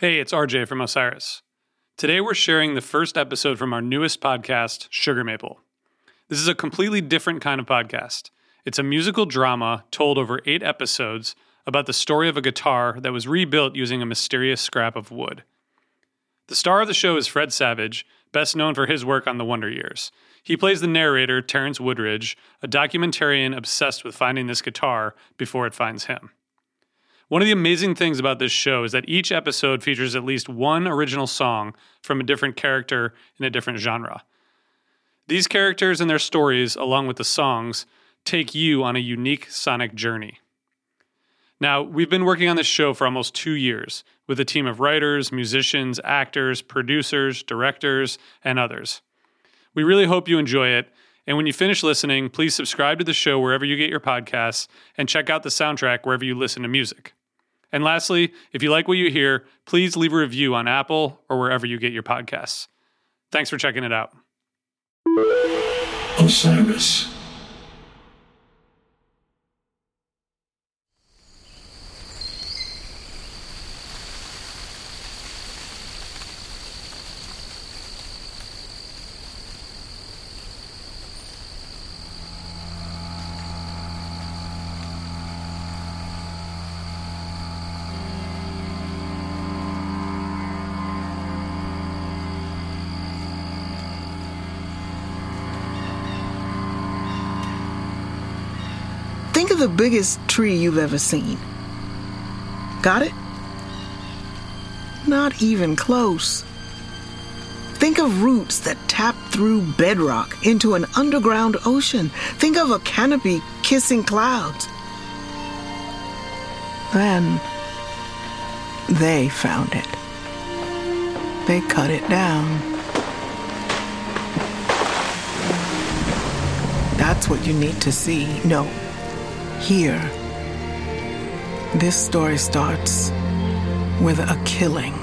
Hey, it's RJ from Osiris. Today we're sharing the first episode from our newest podcast, Sugar Maple. This is a completely different kind of podcast. It's a musical drama told over eight episodes about the story of a guitar that was rebuilt using a mysterious scrap of wood. The star of the show is Fred Savage, best known for his work on The Wonder Years. He plays the narrator, Terrence Woodridge, a documentarian obsessed with finding this guitar before it finds him. One of the amazing things about this show is that each episode features at least one original song from a different character in a different genre. These characters and their stories, along with the songs, take you on a unique sonic journey. Now, we've been working on this show for almost two years with a team of writers, musicians, actors, producers, directors, and others. We really hope you enjoy it. And when you finish listening, please subscribe to the show wherever you get your podcasts and check out the soundtrack wherever you listen to music. And lastly, if you like what you hear, please leave a review on Apple or wherever you get your podcasts. Thanks for checking it out. Osiris. Think of the biggest tree you've ever seen. Got it? Not even close. Think of roots that tap through bedrock into an underground ocean. Think of a canopy kissing clouds. Then they found it. They cut it down. That's what you need to see. No, here. This story starts with a killing.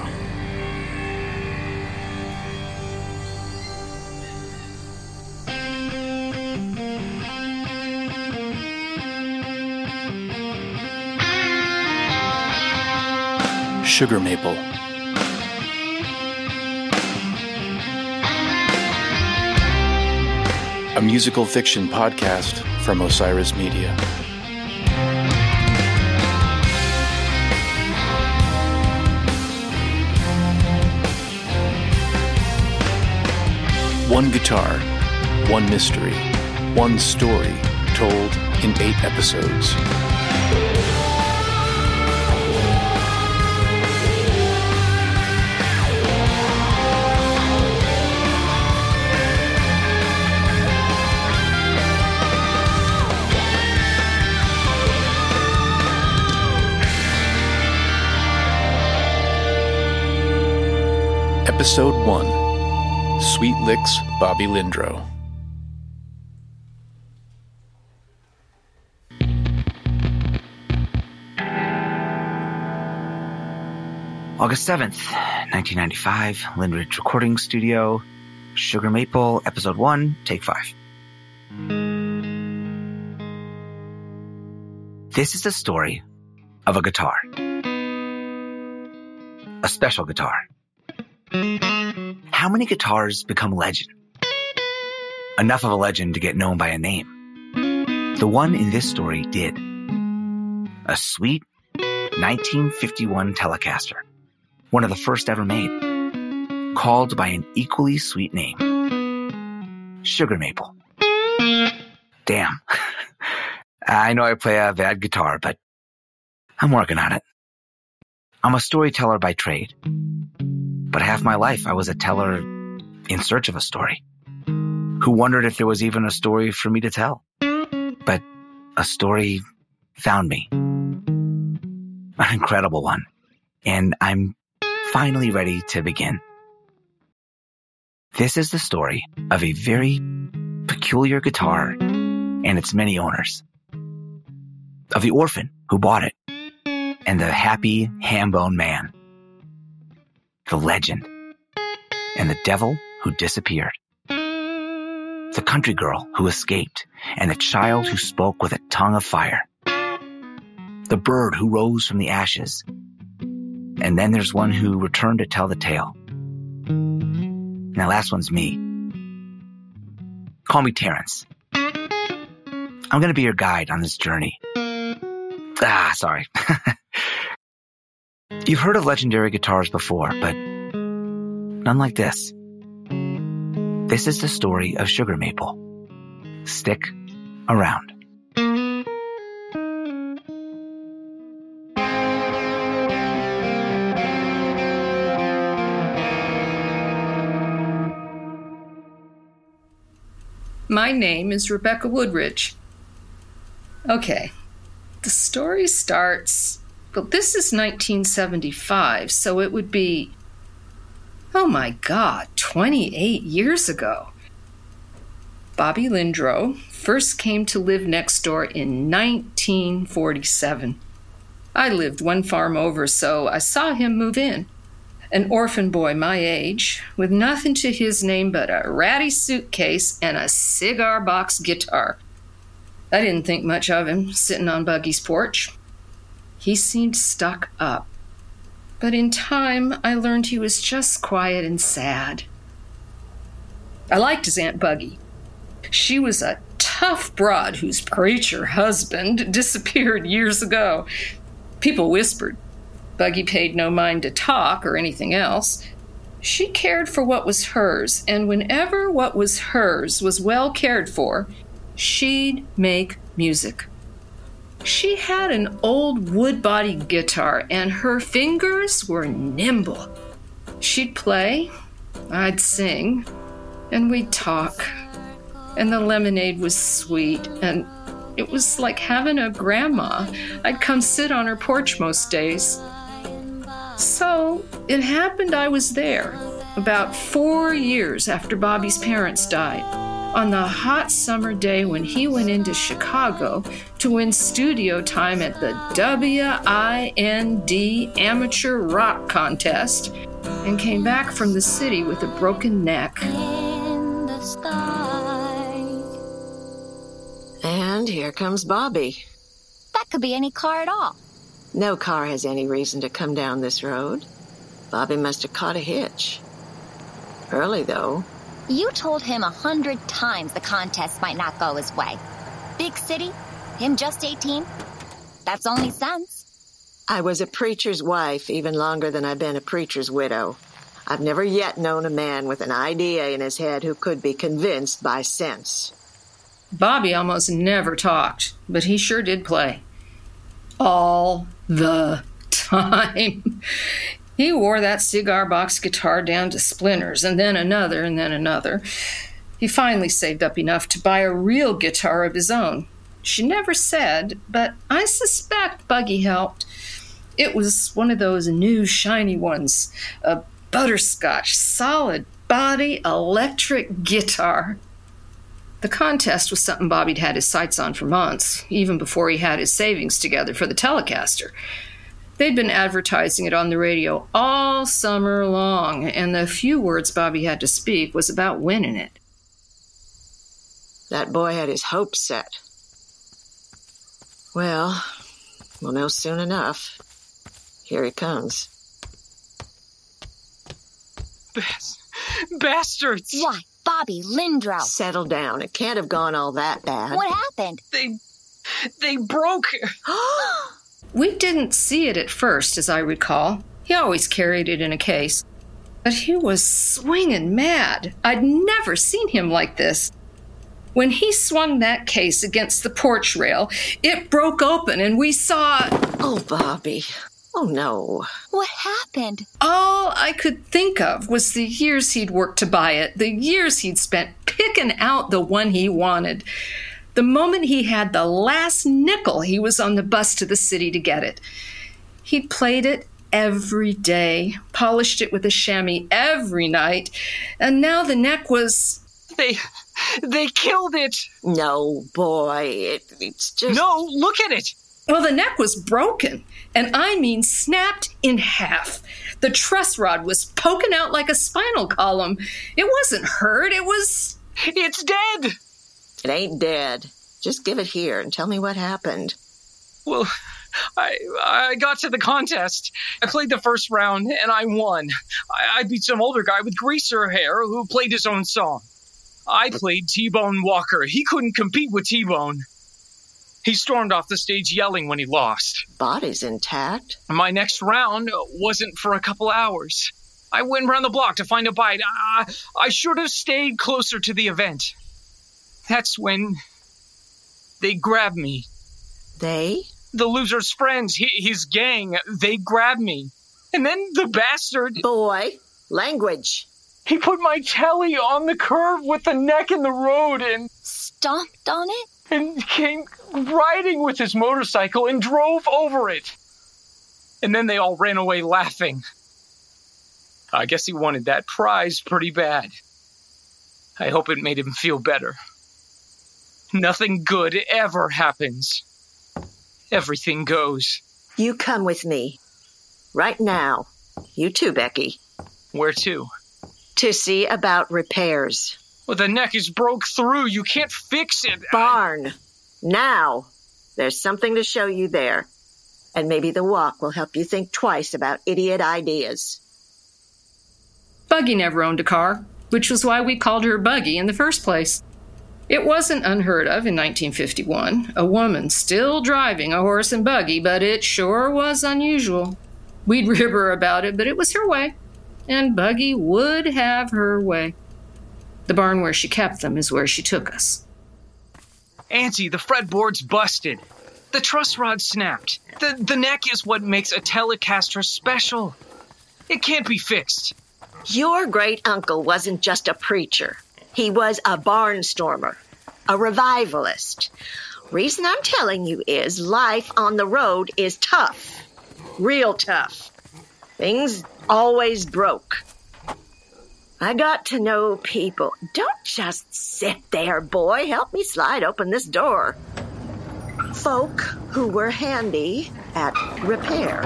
Sugar Maple. A musical fiction podcast from Osiris Media. One guitar, one mystery, one story told in eight episodes. Episode 1 Sweet Licks Bobby Lindro. August 7th, 1995, Lindridge Recording Studio, Sugar Maple, Episode 1, Take 5. This is the story of a guitar. A special guitar. How many guitars become legend? Enough of a legend to get known by a name. The one in this story did. A sweet 1951 Telecaster one of the first ever made, called by an equally sweet name Sugar Maple. Damn. I know I play a bad guitar, but I'm working on it. I'm a storyteller by trade, but half my life I was a teller in search of a story who wondered if there was even a story for me to tell. But a story found me. An incredible one. And I'm finally ready to begin. This is the story of a very peculiar guitar and its many owners. Of the orphan who bought it and the happy ham-bone man. The legend and the devil who disappeared. The country girl who escaped and the child who spoke with a tongue of fire. The bird who rose from the ashes And then there's one who returned to tell the tale. That last one's me. Call me Terrence. I'm going to be your guide on this journey. Ah, sorry. You've heard of legendary guitars before, but none like this. This is the story of Sugar Maple. Stick around. My name is Rebecca Woodridge. Okay, the story starts. Well, this is 1975, so it would be. Oh my God, 28 years ago. Bobby Lindro first came to live next door in 1947. I lived one farm over, so I saw him move in. An orphan boy my age, with nothing to his name but a ratty suitcase and a cigar box guitar. I didn't think much of him sitting on Buggy's porch. He seemed stuck up. But in time, I learned he was just quiet and sad. I liked his Aunt Buggy. She was a tough broad whose preacher husband disappeared years ago. People whispered. Buggy paid no mind to talk or anything else. She cared for what was hers, and whenever what was hers was well cared for, she'd make music. She had an old wood bodied guitar, and her fingers were nimble. She'd play, I'd sing, and we'd talk. And the lemonade was sweet, and it was like having a grandma. I'd come sit on her porch most days. So it happened I was there about four years after Bobby's parents died on the hot summer day when he went into Chicago to win studio time at the WIND Amateur Rock Contest and came back from the city with a broken neck. And here comes Bobby. That could be any car at all. No car has any reason to come down this road. Bobby must have caught a hitch. Early, though. You told him a hundred times the contest might not go his way. Big city, him just 18. That's only sense. I was a preacher's wife even longer than I've been a preacher's widow. I've never yet known a man with an idea in his head who could be convinced by sense. Bobby almost never talked, but he sure did play. All the time. He wore that cigar box guitar down to splinters, and then another, and then another. He finally saved up enough to buy a real guitar of his own. She never said, but I suspect Buggy helped. It was one of those new shiny ones, a butterscotch, solid body electric guitar. The contest was something Bobby'd had his sights on for months, even before he had his savings together for the Telecaster. They'd been advertising it on the radio all summer long, and the few words Bobby had to speak was about winning it. That boy had his hopes set. Well, we'll know soon enough. Here he comes. Bas- bastards! Why, Bobby Lindro. Settle down. It can't have gone all that bad. What happened? They, they broke. We didn't see it at first, as I recall. He always carried it in a case. But he was swinging mad. I'd never seen him like this. When he swung that case against the porch rail, it broke open and we saw. Oh, Bobby. Oh, no. What happened? All I could think of was the years he'd worked to buy it, the years he'd spent picking out the one he wanted. The moment he had the last nickel, he was on the bus to the city to get it. He'd played it every day, polished it with a chamois every night, and now the neck was. They, they killed it. No, boy. It, it's just. No, look at it. Well, the neck was broken, and I mean snapped in half. The truss rod was poking out like a spinal column. It wasn't hurt, it was. It's dead. It ain't dead. Just give it here and tell me what happened. Well, I I got to the contest. I played the first round and I won. I, I beat some older guy with greaser hair who played his own song. I played T-Bone Walker. He couldn't compete with T-Bone. He stormed off the stage yelling when he lost. Body's intact. My next round wasn't for a couple hours. I went around the block to find a bite. I, I should have stayed closer to the event. That's when they grabbed me. They? The loser's friends, hi- his gang, they grabbed me. And then the bastard, Boy, language. he put my telly on the curb with the neck in the road and, Stomped on it? and came riding with his motorcycle and drove over it. And then they all ran away laughing. I guess he wanted that prize pretty bad. I hope it made him feel better. Nothing good ever happens. Everything goes. You come with me. Right now. You too, Becky. Where to? To see about repairs. Well, the neck is broke through. You can't fix it. Barn. Now. There's something to show you there. And maybe the walk will help you think twice about idiot ideas. Buggy never owned a car, which was why we called her Buggy in the first place. It wasn't unheard of in 1951, a woman still driving a horse and buggy, but it sure was unusual. We'd rib her about it, but it was her way, and Buggy would have her way. The barn where she kept them is where she took us. Auntie, the fretboard's busted. The truss rod snapped. The, the neck is what makes a Telecaster special. It can't be fixed. Your great uncle wasn't just a preacher. He was a barnstormer, a revivalist. Reason I'm telling you is life on the road is tough. Real tough. Things always broke. I got to know people. Don't just sit there, boy. Help me slide open this door. Folk who were handy at repair.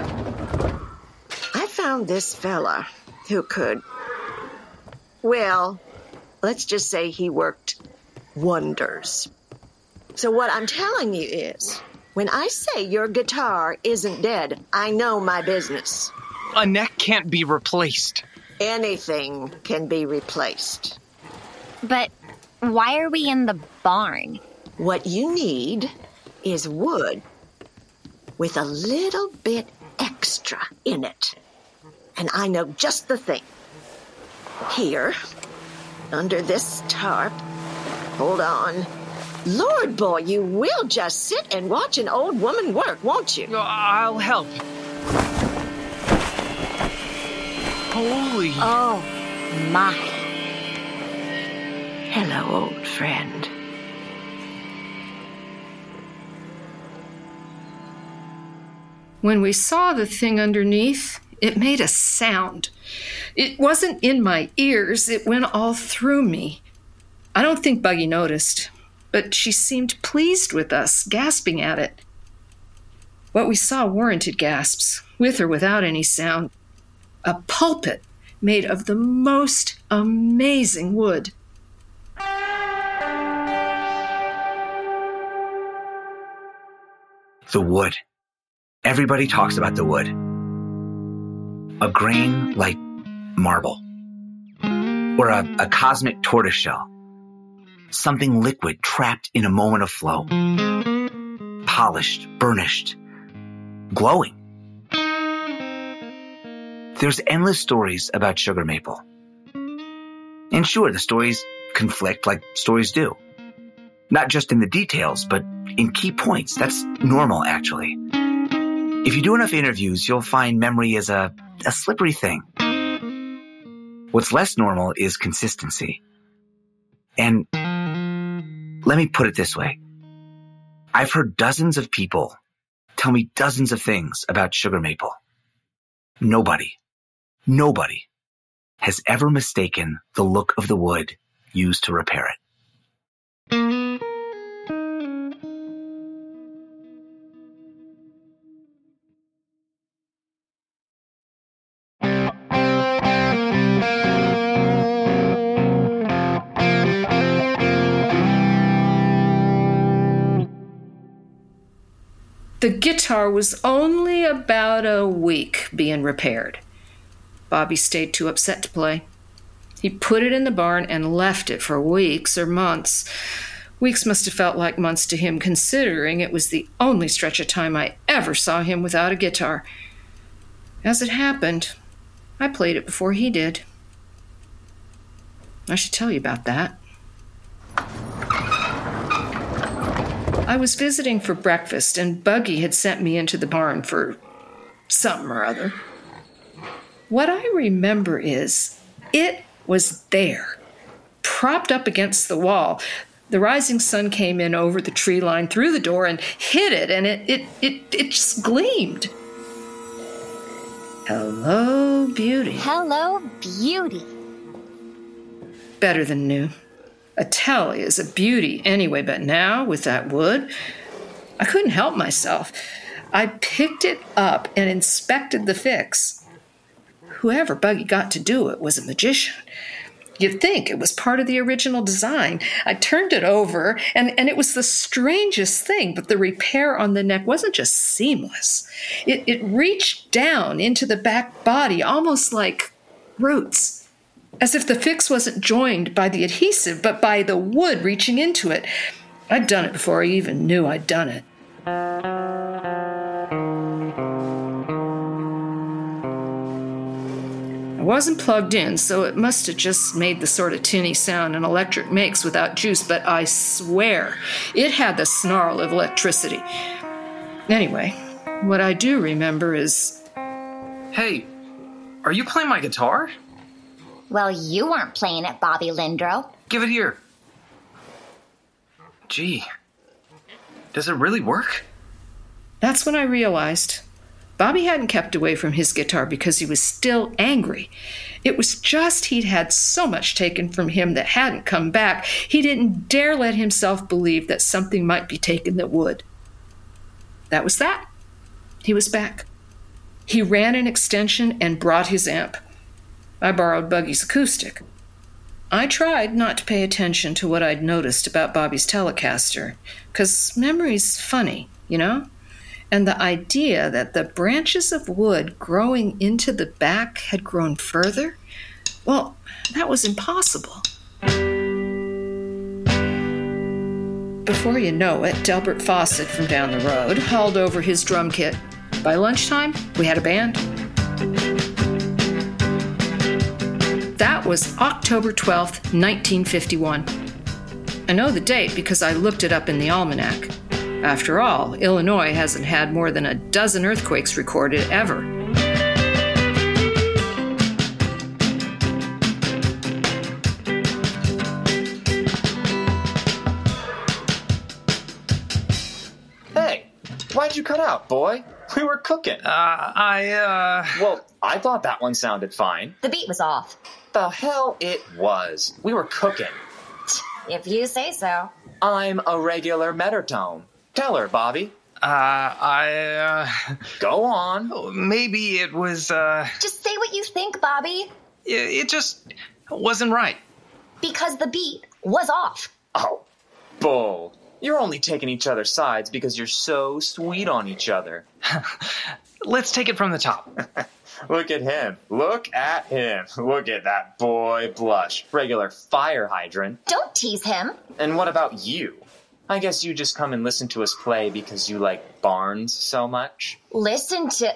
I found this fella who could, well, let's just say he worked wonders. So, what I'm telling you is when I say your guitar isn't dead, I know my business. A neck can't be replaced. Anything can be replaced. But why are we in the barn? What you need is wood with a little bit extra in it. And I know just the thing. Here, under this tarp. Hold on. Lord, boy, you will just sit and watch an old woman work, won't you? I'll help. Holy. Oh, my. Hello, old friend. When we saw the thing underneath, it made a sound. It wasn't in my ears, it went all through me. I don't think Buggy noticed, but she seemed pleased with us, gasping at it. What we saw warranted gasps, with or without any sound. A pulpit made of the most amazing wood. The wood. Everybody talks about the wood. A grain like marble. Or a, a cosmic tortoiseshell. Something liquid trapped in a moment of flow. Polished, burnished, glowing. There's endless stories about sugar maple. And sure, the stories conflict like stories do. Not just in the details, but in key points. That's normal, actually. If you do enough interviews, you'll find memory is a, a slippery thing. What's less normal is consistency. And let me put it this way. I've heard dozens of people tell me dozens of things about sugar maple. Nobody, nobody has ever mistaken the look of the wood used to repair it. The guitar was only about a week being repaired. Bobby stayed too upset to play. He put it in the barn and left it for weeks or months. Weeks must have felt like months to him, considering it was the only stretch of time I ever saw him without a guitar. As it happened, I played it before he did. I should tell you about that. I was visiting for breakfast, and Buggy had sent me into the barn for something or other. What I remember is it was there, propped up against the wall. The rising sun came in over the tree line through the door and hit it, and it, it, it, it just gleamed. Hello, beauty. Hello, beauty. Better than new. A telly is a beauty anyway, but now with that wood, I couldn't help myself. I picked it up and inspected the fix. Whoever Buggy got to do it was a magician. You'd think it was part of the original design. I turned it over, and, and it was the strangest thing, but the repair on the neck wasn't just seamless. It, it reached down into the back body, almost like roots, as if the fix wasn't joined by the adhesive, but by the wood reaching into it. I'd done it before I even knew I'd done it. I wasn't plugged in, so it must have just made the sort of tinny sound an electric makes without juice, but I swear it had the snarl of electricity. Anyway, what I do remember is Hey, are you playing my guitar? Well, you weren't playing it, Bobby Lindro. Give it here. Gee, does it really work? that's when I realized Bobby hadn't kept away from his guitar because he was still angry. It was just he'd had so much taken from him that hadn't come back, he didn't dare let himself believe that something might be taken that would. That was that. He was back. He ran an extension and brought his amp. I borrowed Buggy's acoustic. I tried not to pay attention to what I'd noticed about Bobby's Telecaster, because memory's funny, you know? And the idea that the branches of wood growing into the back had grown further, well, that was impossible. Before you know it, Delbert Fawcett from down the road hauled over his drum kit. By lunchtime, we had a band. Was October 12th, 1951. I know the date because I looked it up in the almanac. After all, Illinois hasn't had more than a dozen earthquakes recorded ever. Hey, why'd you cut out, boy? We were cooking. Uh, I, uh. Well, I thought that one sounded fine. The beat was off. The hell it was. We were cooking. If you say so. I'm a regular Metronome. Tell her, Bobby. Uh, I, uh. Go on. Maybe it was, uh. Just say what you think, Bobby. It, it just wasn't right. Because the beat was off. Oh, bull. You're only taking each other's sides because you're so sweet on each other. Let's take it from the top. Look at him. Look at him. Look at that boy blush. Regular fire hydrant. Don't tease him. And what about you? I guess you just come and listen to us play because you like barns so much. Listen to.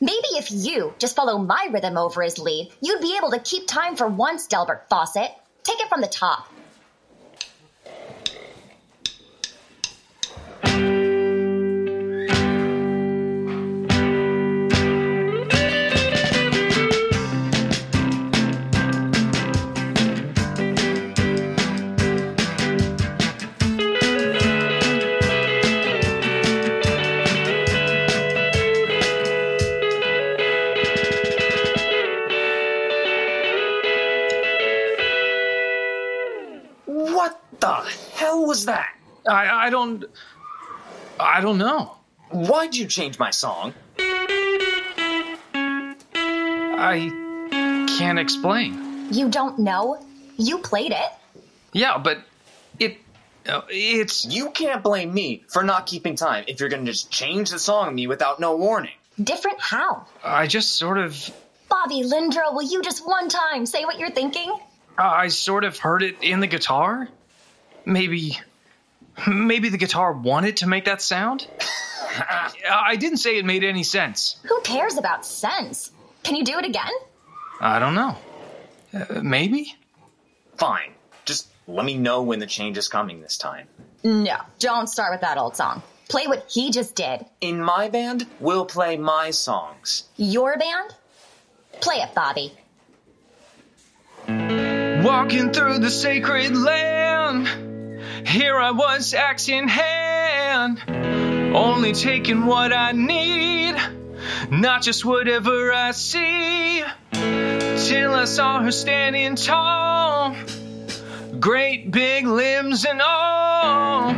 Maybe if you just follow my rhythm over his lead, you'd be able to keep time for once, Delbert Fawcett. Take it from the top. I, I don't. I don't know. Why'd you change my song? I can't explain. You don't know? You played it. Yeah, but it Uh, it's. You can't blame me for not keeping time if you're gonna just change the song on me without no warning. Different how? I just sort of. Bobby Lindro, will you just one time say what you're thinking? I sort of heard it in the guitar. Maybe. Maybe the guitar wanted to make that sound? I didn't say it made any sense. Who cares about sense? Can you do it again? I don't know. Uh, maybe? Fine. Just let me know when the change is coming this time. No, don't start with that old song. Play what he just did. In my band, we'll play my songs. Your band? Play it, Bobby. Walking through the sacred land, here I was, axe in hand, only taking what I need, not just whatever I see. Till I saw her standing tall, great big limbs and all.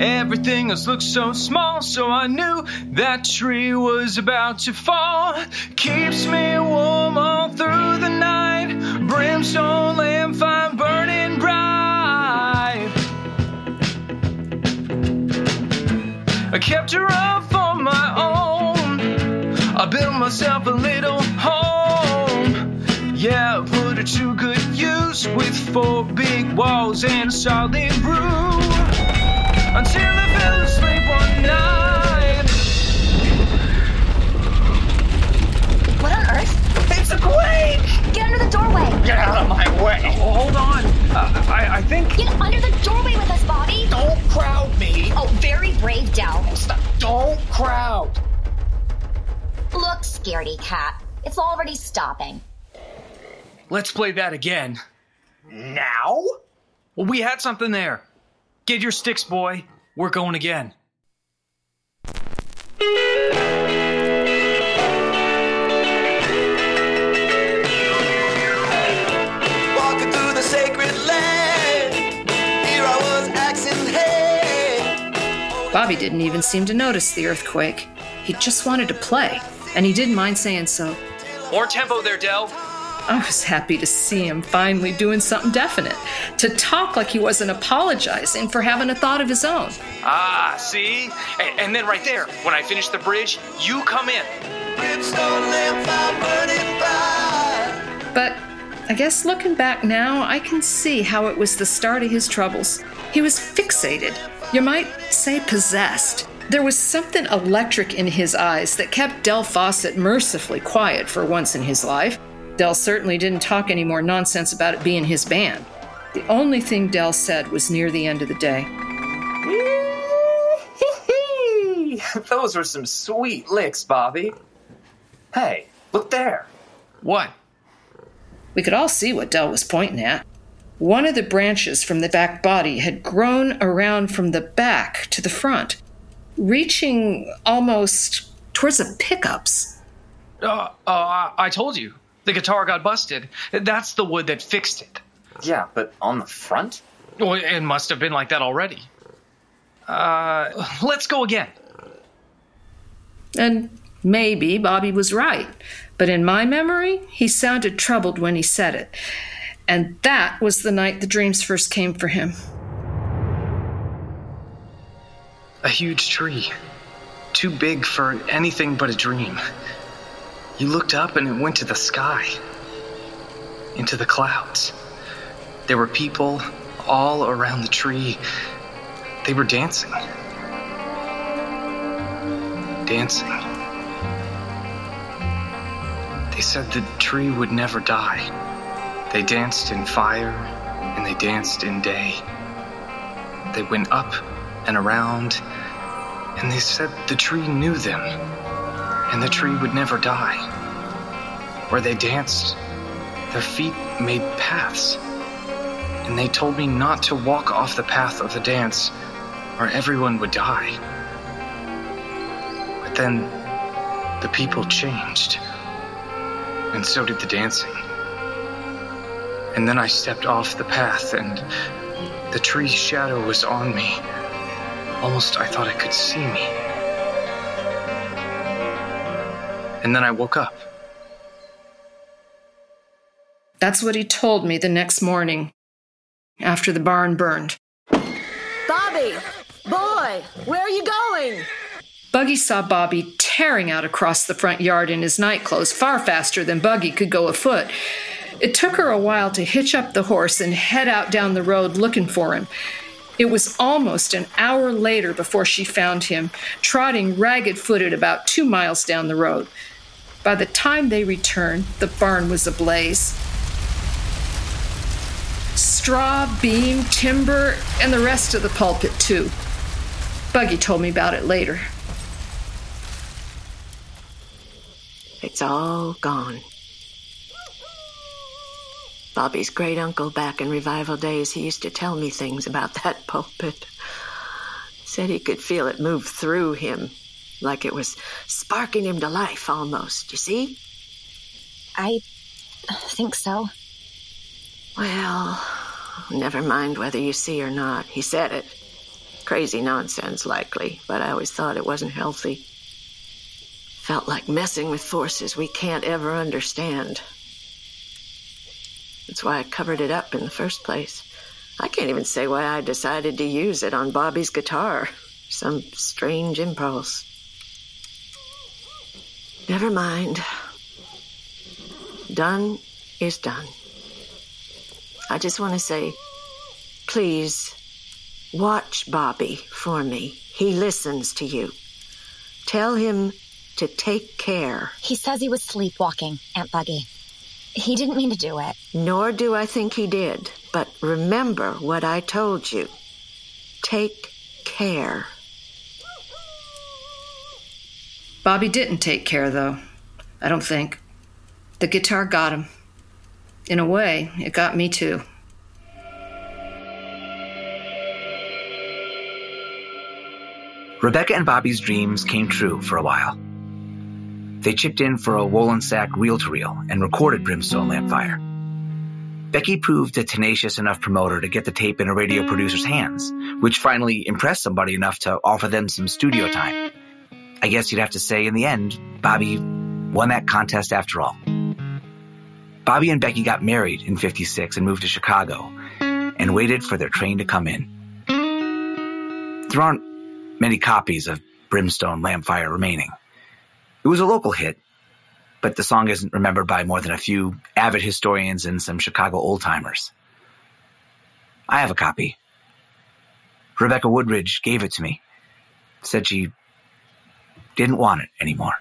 Everything else looked so small, so I knew that tree was about to fall. Keeps me warm all through the night, brimstone lamp fire kept her up for my own. I built myself a little home. Yeah, I put her to good use with four big walls and a solid roof until I fell asleep one night. What on earth? It's a quake! Get under the doorway. Get out of my way! Oh, hold on. Uh, I, I think. Get under the doorway with us, Bobby. Don't crowd me! Oh, very brave, Dell. Stop! Don't crowd! Look, scaredy cat. It's already stopping. Let's play that again. Now? Well, we had something there. Get your sticks, boy. We're going again. Bobby didn't even seem to notice the earthquake. He just wanted to play, and he didn't mind saying so. More tempo there, Dell. I was happy to see him finally doing something definite, to talk like he wasn't apologizing for having a thought of his own. Ah, see? And, and then right there, when I finish the bridge, you come in. Brimstone lamp fire burning bright. But I guess looking back now, I can see how it was the start of his troubles. He was fixated, you might say possessed. There was something electric in his eyes that kept Del Fawcett mercifully quiet for once in his life. Del certainly didn't talk any more nonsense about it being his band. The only thing Del said was near the end of the day. Those were some sweet licks, Bobby. Hey, look there. What? We could all see what Del was pointing at. One of the branches from the back body had grown around from the back to the front, reaching almost towards the pickups. Uh, uh, I told you. The guitar got busted. That's the wood that fixed it. Yeah, but on the front? Well, it must have been like that already. Uh, let's go again. And maybe Bobby was right, but in my memory, he sounded troubled when he said it. And that was the night the dreams first came for him. A huge tree. Too big for anything but a dream. You looked up and it went to the sky, into the clouds. There were people all around the tree. They were dancing. Dancing. They said the tree would never die. They danced in fire and they danced in day. They went up and around, and they said the tree knew them, and the tree would never die. Where they danced, their feet made paths, and they told me not to walk off the path of the dance, or everyone would die. But then the people changed, and so did the dancing. And then I stepped off the path, and the tree's shadow was on me. Almost I thought I could see me. And then I woke up. That's what he told me the next morning after the barn burned. Bobby! Boy, where are you going? Buggy saw Bobby tearing out across the front yard in his nightclothes far faster than Buggy could go afoot. It took her a while to hitch up the horse and head out down the road looking for him. It was almost an hour later before she found him, trotting ragged footed about two miles down the road. By the time they returned, the barn was ablaze. Straw, beam, timber, and the rest of the pulpit, too. Buggy told me about it later. It's all gone. Bobby's great uncle back in revival days, he used to tell me things about that pulpit. Said he could feel it move through him, like it was sparking him to life almost, you see? I think so. Well, never mind whether you see or not. He said it. Crazy nonsense, likely, but I always thought it wasn't healthy. Felt like messing with forces we can't ever understand. That's why I covered it up in the first place. I can't even say why I decided to use it on Bobby's guitar. Some strange impulse. Never mind. Done is done. I just want to say, please, watch Bobby for me. He listens to you. Tell him to take care. He says he was sleepwalking, Aunt Buggy. He didn't mean to do it. Nor do I think he did. But remember what I told you. Take care. Bobby didn't take care, though. I don't think. The guitar got him. In a way, it got me too. Rebecca and Bobby's dreams came true for a while. They chipped in for a Wollensak reel to reel and recorded Brimstone Lampfire. Becky proved a tenacious enough promoter to get the tape in a radio producer's hands, which finally impressed somebody enough to offer them some studio time. I guess you'd have to say in the end, Bobby won that contest after all. Bobby and Becky got married in 56 and moved to Chicago and waited for their train to come in. There aren't many copies of Brimstone Lampfire remaining. It was a local hit, but the song isn't remembered by more than a few avid historians and some Chicago old timers. I have a copy. Rebecca Woodridge gave it to me. Said she didn't want it anymore.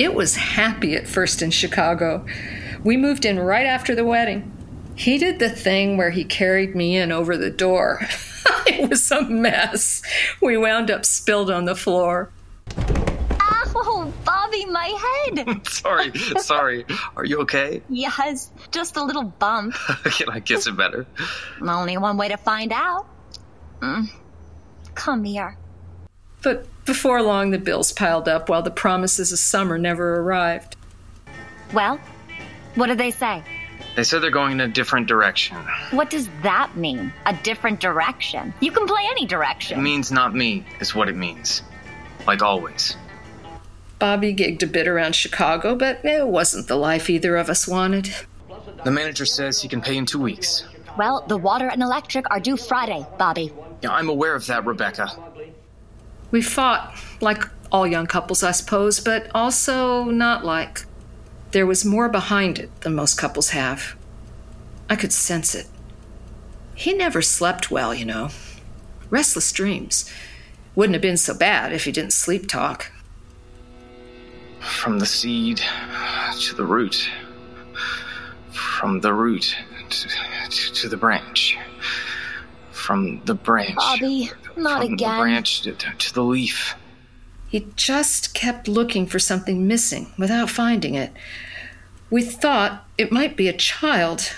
It was happy at first in Chicago. We moved in right after the wedding. He did the thing where he carried me in over the door. it was a mess. We wound up spilled on the floor. Ow, Bobby, my head. sorry, sorry. Are you okay? yes, just a little bump. Can I kiss it better? Only one way to find out. Mm. Come here. But before long, the bills piled up while the promises of summer never arrived. Well, what did they say? They said they're going in a different direction. What does that mean? A different direction? You can play any direction. It direction. means not me, is what it means. Like always. Bobby gigged a bit around Chicago, but eh, it wasn't the life either of us wanted. The manager says he can pay in two weeks. Well, the water and electric are due Friday, Bobby. Yeah, I'm aware of that, Rebecca. We fought, like all young couples, I suppose, but also not like. There was more behind it than most couples have. I could sense it. He never slept well, you know. Restless dreams. Wouldn't have been so bad if he didn't sleep talk. From the seed to the root. From the root to, to, to the branch. From the branch. Bobby, not from again. the branch to, to, to the leaf. He just kept looking for something missing without finding it. We thought it might be a child,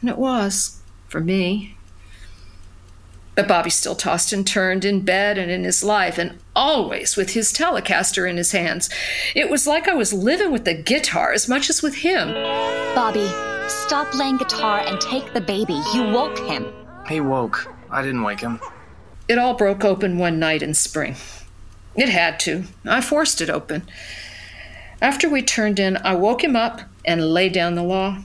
and it was, for me. But Bobby still tossed and turned in bed and in his life, and always with his Telecaster in his hands. It was like I was living with the guitar as much as with him. Bobby, stop playing guitar and take the baby. You woke him. He woke. I didn't wake him. It all broke open one night in spring. It had to. I forced it open. After we turned in, I woke him up and laid down the law.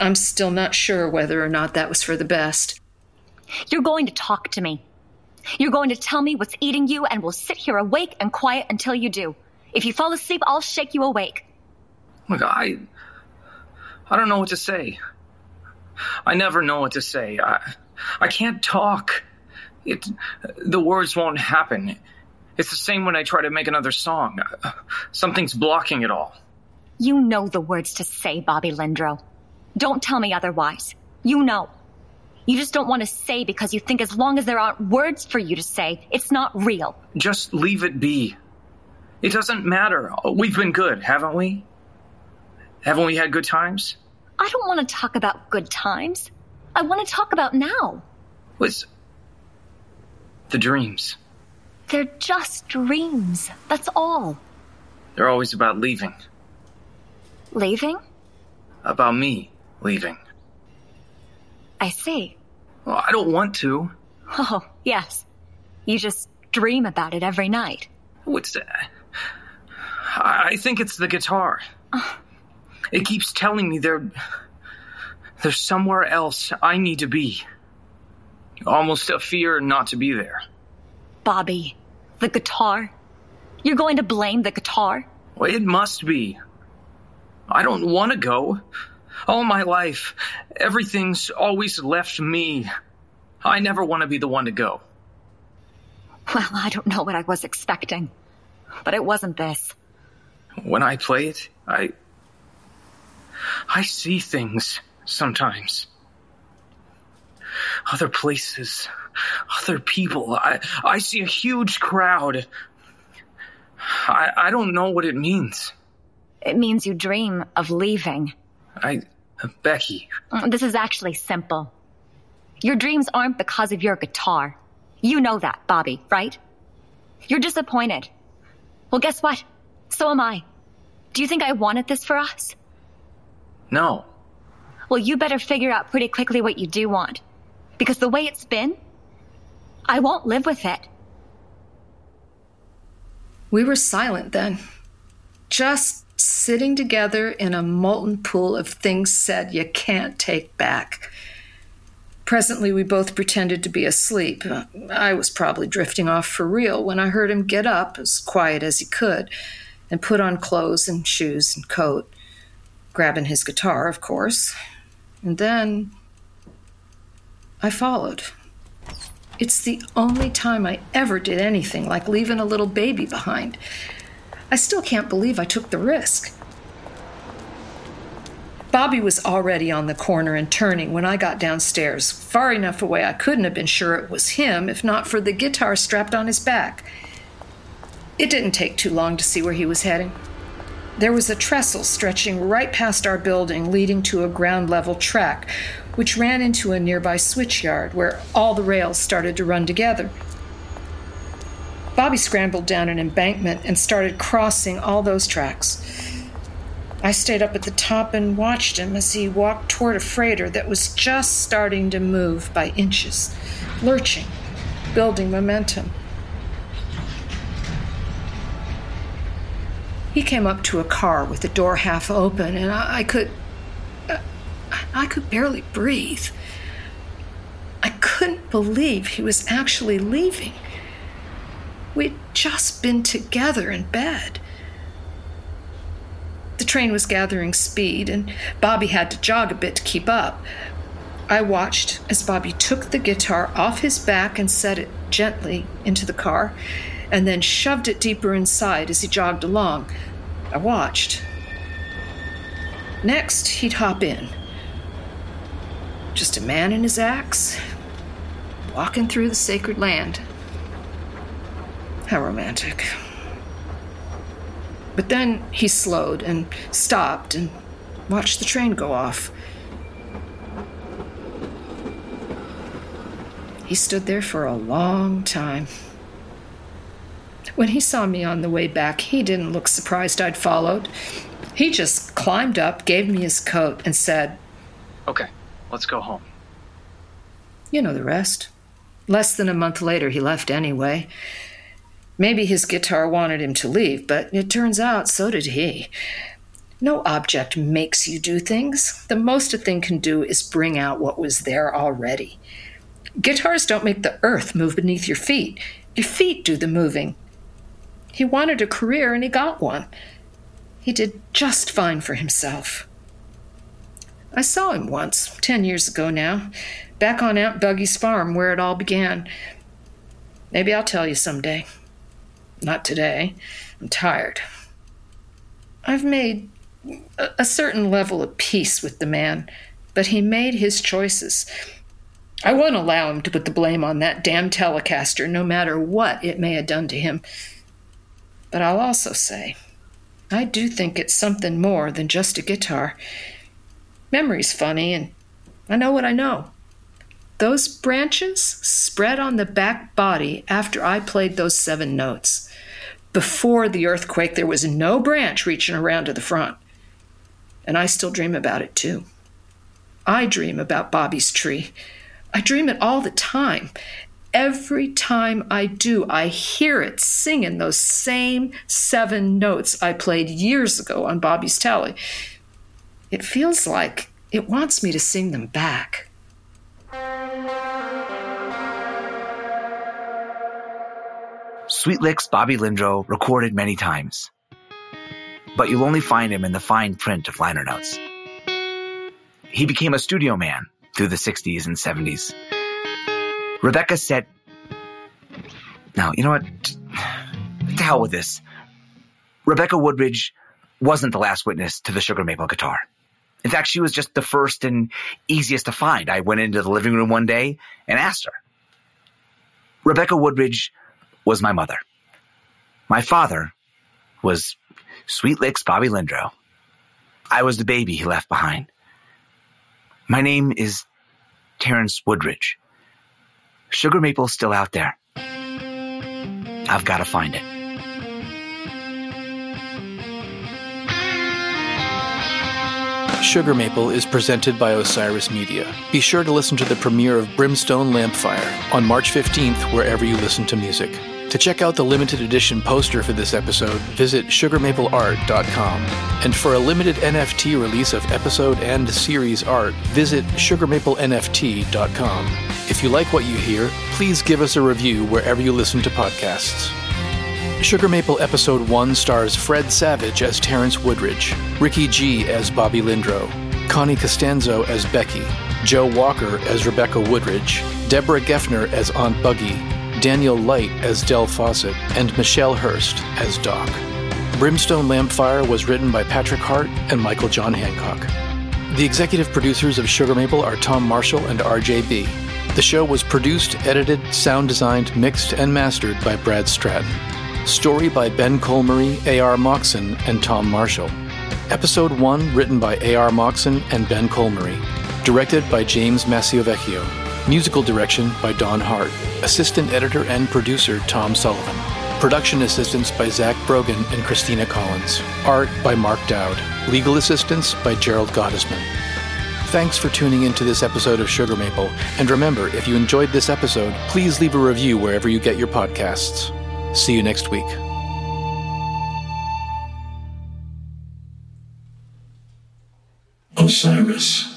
I'm still not sure whether or not that was for the best. You're going to talk to me. You're going to tell me what's eating you, and we'll sit here awake and quiet until you do. If you fall asleep, I'll shake you awake. Look, I. I don't know what to say. I never know what to say. I, I can't talk. It, the words won't happen. It's the same when I try to make another song. Something's blocking it all. You know the words to say, Bobby Lindro. Don't tell me otherwise. You know. You just don't want to say because you think as long as there aren't words for you to say, it's not real. Just leave it be. It doesn't matter. We've been good, haven't we? Haven't we had good times? I don't want to talk about good times. I want to talk about now. Was the dreams? They're just dreams. That's all. They're always about leaving. Leaving? About me leaving. I see. Well, I don't want to. Oh, yes. You just dream about it every night. What's that? I think it's the guitar. Uh. It keeps telling me there. There's somewhere else I need to be. Almost a fear not to be there. Bobby, the guitar? You're going to blame the guitar? Well, it must be. I don't want to go. All my life, everything's always left me. I never want to be the one to go. Well, I don't know what I was expecting, but it wasn't this. When I play it, I. I see things sometimes. Other places, other people. I, I see a huge crowd. I, I don't know what it means. It means you dream of leaving. I. Becky. Mm, this is actually simple. Your dreams aren't because of your guitar. You know that, Bobby, right? You're disappointed. Well, guess what? So am I. Do you think I wanted this for us? No. Well, you better figure out pretty quickly what you do want. Because the way it's been, I won't live with it. We were silent then, just sitting together in a molten pool of things said you can't take back. Presently, we both pretended to be asleep. I was probably drifting off for real when I heard him get up, as quiet as he could, and put on clothes and shoes and coat, grabbing his guitar, of course. And then I followed. It's the only time I ever did anything like leaving a little baby behind. I still can't believe I took the risk. Bobby was already on the corner and turning when I got downstairs, far enough away I couldn't have been sure it was him if not for the guitar strapped on his back. It didn't take too long to see where he was heading. There was a trestle stretching right past our building, leading to a ground level track, which ran into a nearby switchyard where all the rails started to run together. Bobby scrambled down an embankment and started crossing all those tracks. I stayed up at the top and watched him as he walked toward a freighter that was just starting to move by inches, lurching, building momentum. He came up to a car with the door half open, and I, I could. I could barely breathe. I couldn't believe he was actually leaving. We'd just been together in bed. The train was gathering speed, and Bobby had to jog a bit to keep up. I watched as Bobby took the guitar off his back and set it gently into the car, and then shoved it deeper inside as he jogged along. I watched. Next, he'd hop in. Just a man and his axe, walking through the sacred land. How romantic. But then he slowed and stopped and watched the train go off. He stood there for a long time. When he saw me on the way back, he didn't look surprised I'd followed. He just climbed up, gave me his coat, and said, Okay, let's go home. You know the rest. Less than a month later, he left anyway. Maybe his guitar wanted him to leave, but it turns out so did he. No object makes you do things. The most a thing can do is bring out what was there already. Guitars don't make the earth move beneath your feet, your feet do the moving. He wanted a career and he got one. He did just fine for himself. I saw him once, ten years ago now, back on Aunt Buggy's farm where it all began. Maybe I'll tell you someday. Not today. I'm tired. I've made a, a certain level of peace with the man, but he made his choices. I won't allow him to put the blame on that damn Telecaster, no matter what it may have done to him. But I'll also say, I do think it's something more than just a guitar. Memory's funny, and I know what I know. Those branches spread on the back body after I played those seven notes. Before the earthquake, there was no branch reaching around to the front. And I still dream about it too. I dream about Bobby's tree. I dream it all the time. Every time I do, I hear it singing those same seven notes I played years ago on Bobby's Tally. It feels like it wants me to sing them back. Sweet Licks Bobby Lindro recorded many times, but you'll only find him in the fine print of liner notes. He became a studio man through the 60s and 70s. Rebecca said, Now, you know what? To hell with this. Rebecca Woodridge wasn't the last witness to the sugar maple guitar. In fact, she was just the first and easiest to find. I went into the living room one day and asked her. Rebecca Woodridge was my mother. My father was Sweet Licks Bobby Lindro. I was the baby he left behind. My name is Terrence Woodridge. Sugar Maple's still out there. I've got to find it. Sugar Maple is presented by Osiris Media. Be sure to listen to the premiere of Brimstone Lampfire on March 15th, wherever you listen to music. To check out the limited edition poster for this episode, visit sugarmapleart.com. And for a limited NFT release of episode and series art, visit sugarmaplenft.com. If you like what you hear, please give us a review wherever you listen to podcasts. Sugar Maple Episode 1 stars Fred Savage as Terrence Woodridge, Ricky G as Bobby Lindro, Connie Costanzo as Becky, Joe Walker as Rebecca Woodridge, Deborah Geffner as Aunt Buggy, Daniel Light as Del Fawcett, and Michelle Hurst as Doc. Brimstone Lampfire was written by Patrick Hart and Michael John Hancock. The executive producers of Sugar Maple are Tom Marshall and RJ Bee. The show was produced, edited, sound designed, mixed, and mastered by Brad Stratton. Story by Ben Colmery, A.R. Moxon, and Tom Marshall. Episode 1 written by A.R. Moxon and Ben Colmery. Directed by James Massiovecchio. Musical direction by Don Hart. Assistant editor and producer Tom Sullivan. Production assistance by Zach Brogan and Christina Collins. Art by Mark Dowd. Legal assistance by Gerald Gottesman. Thanks for tuning in to this episode of Sugar Maple. And remember, if you enjoyed this episode, please leave a review wherever you get your podcasts. See you next week. Osiris.